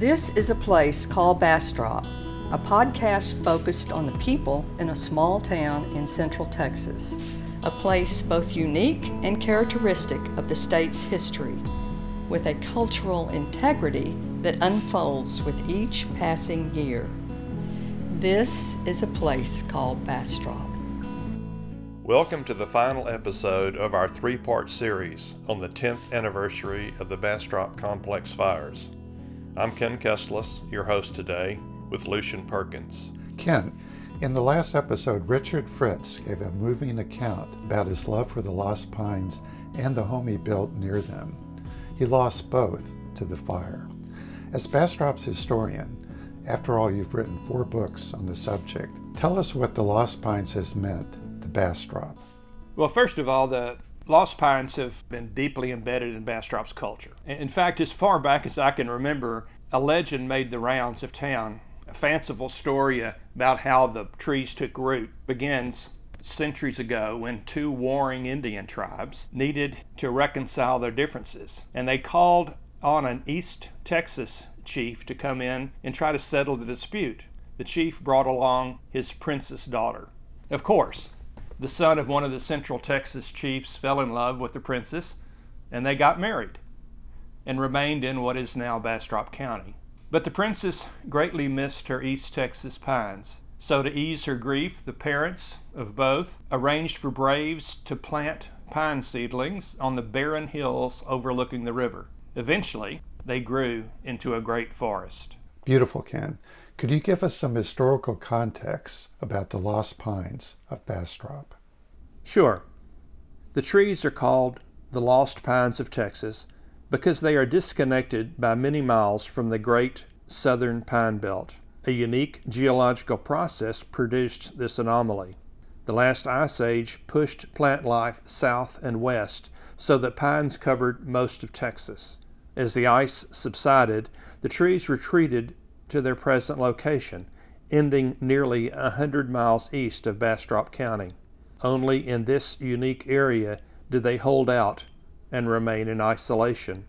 This is a place called Bastrop, a podcast focused on the people in a small town in central Texas, a place both unique and characteristic of the state's history, with a cultural integrity that unfolds with each passing year. This is a place called Bastrop. Welcome to the final episode of our three part series on the 10th anniversary of the Bastrop Complex fires. I'm Ken Kesselus, your host today, with Lucian Perkins. Ken, in the last episode, Richard Fritz gave a moving account about his love for the Lost Pines and the home he built near them. He lost both to the fire. As Bastrop's historian, after all, you've written four books on the subject. Tell us what the Lost Pines has meant to Bastrop. Well, first of all, the Lost Pines have been deeply embedded in Bastrop's culture. In fact, as far back as I can remember, a legend made the rounds of town. A fanciful story about how the trees took root begins centuries ago when two warring Indian tribes needed to reconcile their differences. And they called on an East Texas chief to come in and try to settle the dispute. The chief brought along his princess daughter. Of course, the son of one of the Central Texas chiefs fell in love with the princess, and they got married and remained in what is now Bastrop County. But the princess greatly missed her East Texas pines. So, to ease her grief, the parents of both arranged for braves to plant pine seedlings on the barren hills overlooking the river. Eventually, they grew into a great forest. Beautiful, Ken. Could you give us some historical context about the lost pines of Bastrop? Sure. The trees are called the lost pines of Texas because they are disconnected by many miles from the great southern pine belt. A unique geological process produced this anomaly. The last ice age pushed plant life south and west so that pines covered most of Texas. As the ice subsided, the trees retreated to their present location, ending nearly a hundred miles east of Bastrop County. Only in this unique area did they hold out and remain in isolation.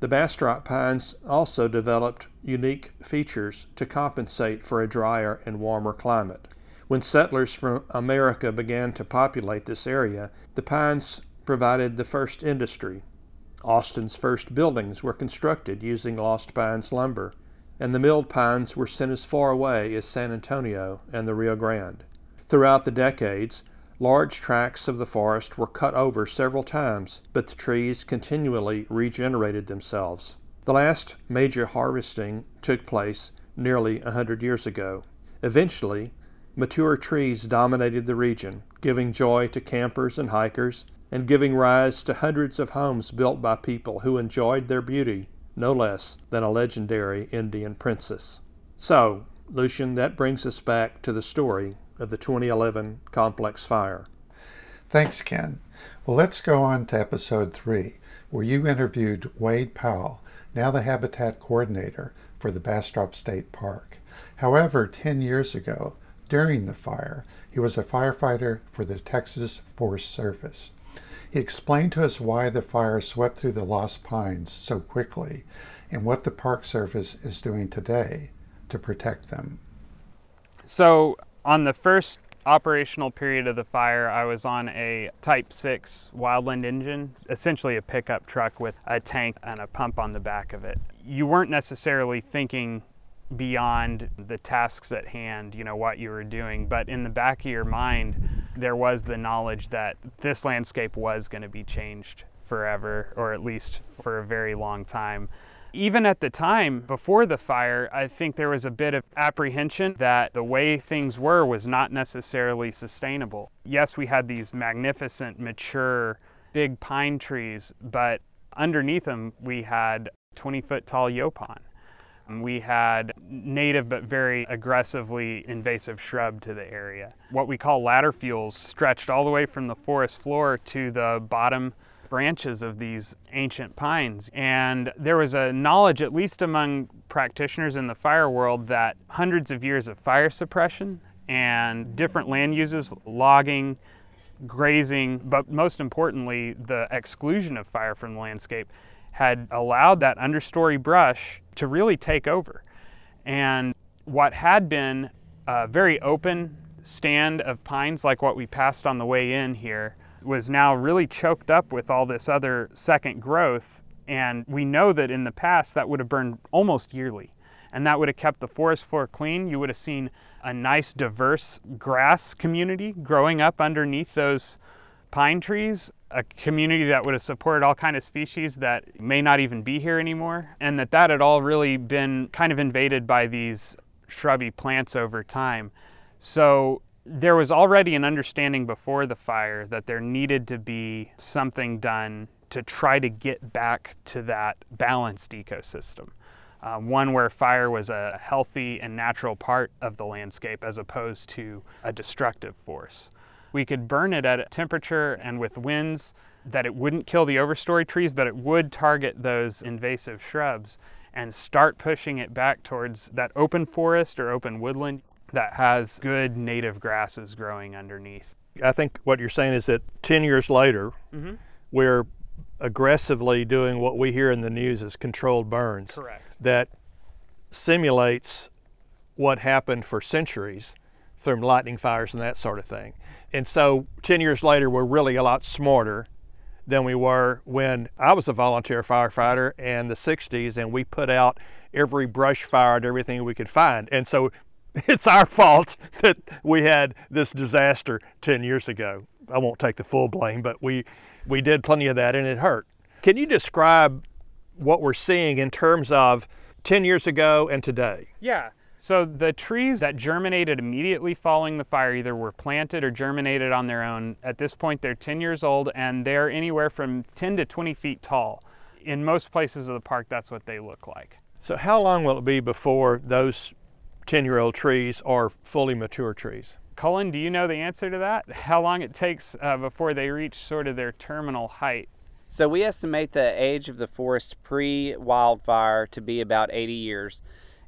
The Bastrop pines also developed unique features to compensate for a drier and warmer climate. When settlers from America began to populate this area, the pines provided the first industry. Austin's first buildings were constructed using lost pines lumber and the milled pines were sent as far away as San Antonio and the Rio Grande. Throughout the decades, large tracts of the forest were cut over several times, but the trees continually regenerated themselves. The last major harvesting took place nearly a hundred years ago. Eventually, mature trees dominated the region, giving joy to campers and hikers, and giving rise to hundreds of homes built by people who enjoyed their beauty no less than a legendary Indian princess. So, Lucian, that brings us back to the story of the 2011 complex fire. Thanks, Ken. Well, let's go on to episode three, where you interviewed Wade Powell, now the habitat coordinator for the Bastrop State Park. However, 10 years ago, during the fire, he was a firefighter for the Texas Forest Service. He explained to us why the fire swept through the Lost Pines so quickly and what the Park Service is doing today to protect them. So, on the first operational period of the fire, I was on a Type 6 Wildland engine, essentially a pickup truck with a tank and a pump on the back of it. You weren't necessarily thinking beyond the tasks at hand, you know, what you were doing. But in the back of your mind, there was the knowledge that this landscape was going to be changed forever, or at least for a very long time. Even at the time before the fire, I think there was a bit of apprehension that the way things were was not necessarily sustainable. Yes, we had these magnificent, mature, big pine trees, but underneath them we had 20 foot tall yaupon. We had native but very aggressively invasive shrub to the area. What we call ladder fuels stretched all the way from the forest floor to the bottom branches of these ancient pines. And there was a knowledge, at least among practitioners in the fire world, that hundreds of years of fire suppression and different land uses, logging, grazing, but most importantly, the exclusion of fire from the landscape had allowed that understory brush to really take over. And what had been a very open stand of pines, like what we passed on the way in here, was now really choked up with all this other second growth. And we know that in the past that would have burned almost yearly. And that would have kept the forest floor clean. You would have seen a nice, diverse grass community growing up underneath those pine trees, a community that would have supported all kind of species that may not even be here anymore, and that that had all really been kind of invaded by these shrubby plants over time. So there was already an understanding before the fire that there needed to be something done to try to get back to that balanced ecosystem. Uh, one where fire was a healthy and natural part of the landscape as opposed to a destructive force. We could burn it at a temperature and with winds that it wouldn't kill the overstory trees, but it would target those invasive shrubs and start pushing it back towards that open forest or open woodland that has good native grasses growing underneath. I think what you're saying is that 10 years later, mm-hmm. we're aggressively doing what we hear in the news as controlled burns. Correct. That simulates what happened for centuries from lightning fires and that sort of thing. And so 10 years later, we're really a lot smarter than we were when I was a volunteer firefighter in the 60s and we put out every brush fire and everything we could find. And so it's our fault that we had this disaster 10 years ago. I won't take the full blame, but we, we did plenty of that and it hurt. Can you describe what we're seeing in terms of 10 years ago and today? Yeah. So the trees that germinated immediately following the fire either were planted or germinated on their own. At this point, they're 10 years old and they're anywhere from 10 to 20 feet tall. In most places of the park, that's what they look like. So, how long will it be before those 10 year old trees are fully mature trees? Cullen, do you know the answer to that? How long it takes uh, before they reach sort of their terminal height? So, we estimate the age of the forest pre wildfire to be about 80 years.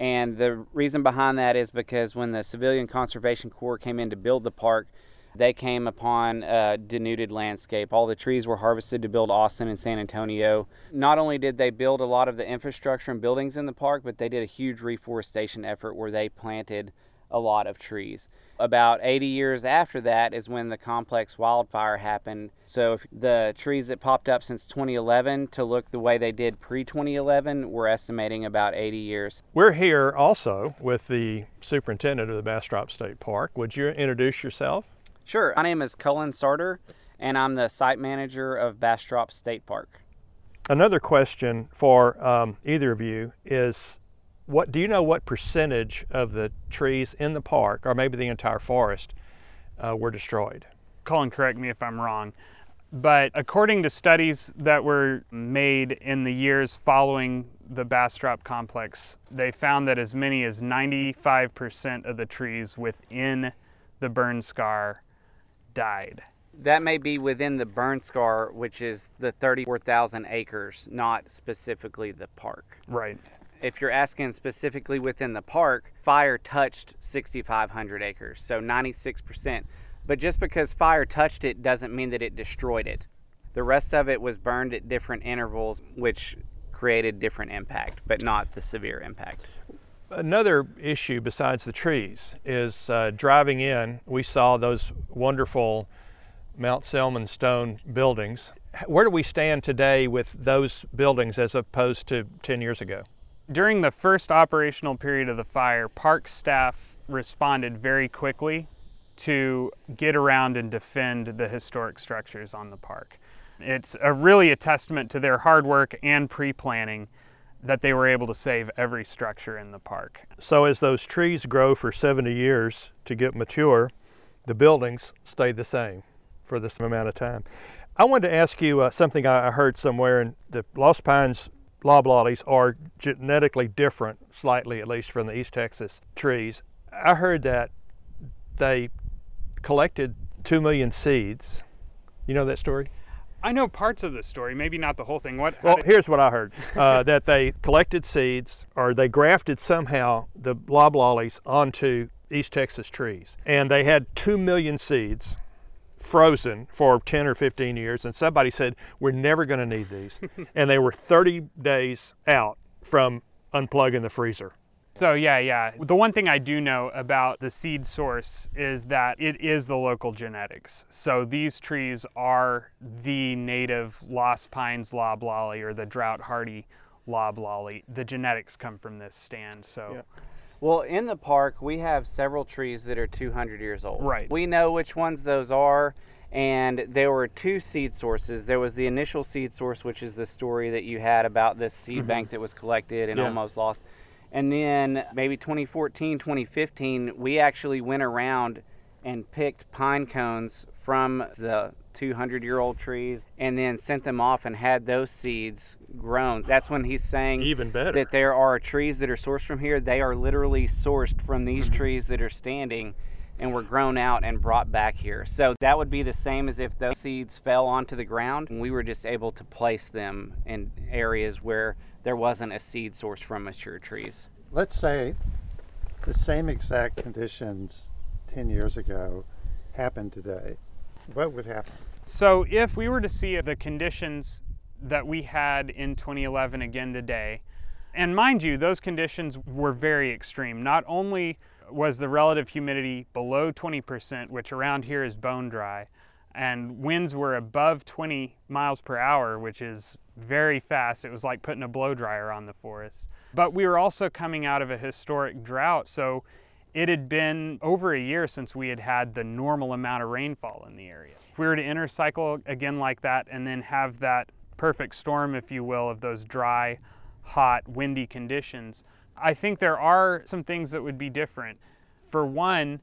And the reason behind that is because when the Civilian Conservation Corps came in to build the park, they came upon a denuded landscape. All the trees were harvested to build Austin and San Antonio. Not only did they build a lot of the infrastructure and buildings in the park, but they did a huge reforestation effort where they planted a lot of trees. About 80 years after that is when the complex wildfire happened. So the trees that popped up since 2011 to look the way they did pre 2011, we're estimating about 80 years. We're here also with the superintendent of the Bastrop State Park. Would you introduce yourself? Sure. My name is Cullen Sarter, and I'm the site manager of Bastrop State Park. Another question for um, either of you is what do you know what percentage of the trees in the park, or maybe the entire forest, uh, were destroyed? Cullen, correct me if I'm wrong. But according to studies that were made in the years following the Bastrop complex, they found that as many as 95% of the trees within the burn scar died. That may be within the burn scar, which is the 34,000 acres, not specifically the park. Right if you're asking specifically within the park, fire touched 6,500 acres, so 96%. But just because fire touched it doesn't mean that it destroyed it. The rest of it was burned at different intervals, which created different impact, but not the severe impact. Another issue besides the trees is uh, driving in, we saw those wonderful Mount Selman stone buildings. Where do we stand today with those buildings as opposed to 10 years ago? During the first operational period of the fire, park staff responded very quickly to get around and defend the historic structures on the park. It's a really a testament to their hard work and pre planning that they were able to save every structure in the park. So, as those trees grow for 70 years to get mature, the buildings stay the same for this amount of time. I wanted to ask you uh, something I heard somewhere in the Lost Pines loblollies are genetically different, slightly at least, from the East Texas trees. I heard that they collected two million seeds. You know that story? I know parts of the story, maybe not the whole thing. What? Well, here's what I heard: uh, that they collected seeds, or they grafted somehow the loblollies onto East Texas trees, and they had two million seeds frozen for 10 or 15 years, and somebody said, We're never going to need these. and they were 30 days out from unplugging the freezer. So, yeah, yeah. The one thing I do know about the seed source is that it is the local genetics. So, these trees are the native Lost Pines loblolly or the drought hardy loblolly. The genetics come from this stand. So, Yeah. Well, in the park, we have several trees that are 200 years old. Right. We know which ones those are, and there were two seed sources. There was the initial seed source, which is the story that you had about this seed mm-hmm. bank that was collected and Yeah. almost lost. And then maybe 2014, 2015, we actually went around and picked pine cones from the 200 year old trees and then sent them off and had those seeds grown. That's when he's saying Even better. that there are trees that are sourced from here. They are literally sourced from these Mm-hmm. trees that are standing and were grown out and brought back here. So that would be the same as if those seeds fell onto the ground and we were just able to place them in areas where there wasn't a seed source from mature trees. Let's say the same exact conditions 10 years ago happened today. What would happen? So, if we were to see if the conditions that we had in 2011 again today, and mind you, those conditions were very extreme. Not only was the relative humidity below 20%, which around here is bone dry, and winds were above 20 miles per hour, which is very fast. It was like putting a blow dryer on the forest. But we were also coming out of a historic drought, so it had been over a year since we had had the normal amount of rainfall in the area. If we were to enter cycle again like that and then have that perfect storm, if you will, of those dry, hot, windy conditions, I think there are some things that would be different. For one,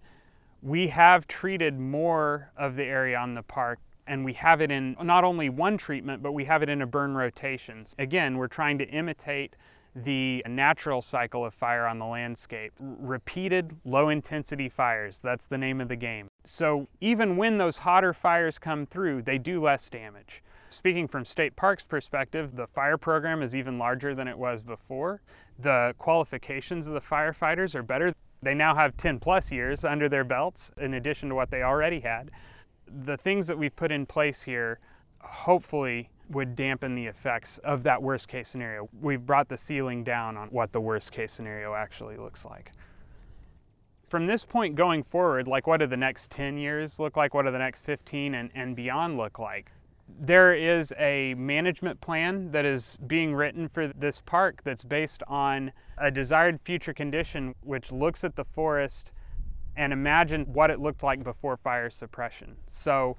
we have treated more of the area on the park and we have it in not only one treatment, but we have it in a burn rotations. Again, we're trying to imitate the natural cycle of fire on the landscape. Repeated low intensity fires, that's the name of the game. So even when those hotter fires come through, they do less damage. Speaking from State Parks perspective, the fire program is even larger than it was before. The qualifications of the firefighters are better. They now have 10 plus years under their belts in addition to what they already had. The things that we've put in place here hopefully would dampen the effects of that worst case scenario. We've brought the ceiling down on what the worst case scenario actually looks like. From this point going forward, like what do the next 10 years look like? What do the next 15 and, and beyond look like? There is a management plan that is being written for this park that's based on a desired future condition, which looks at the forest and imagine what it looked like before fire suppression. So,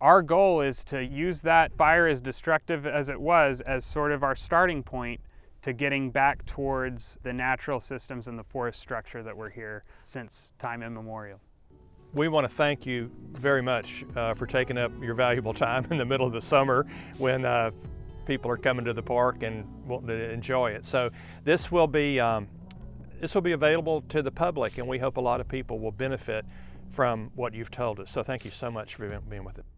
our goal is to use that fire as destructive as it was as sort of our starting point to getting back towards the natural systems and the forest structure that were here since time immemorial. We want to thank you very much uh, for taking up your valuable time in the middle of the summer when uh, people are coming to the park and wanting to enjoy it. So this will be um, this will be available to the public, and we hope a lot of people will benefit from what you've told us. So thank you so much for being with us.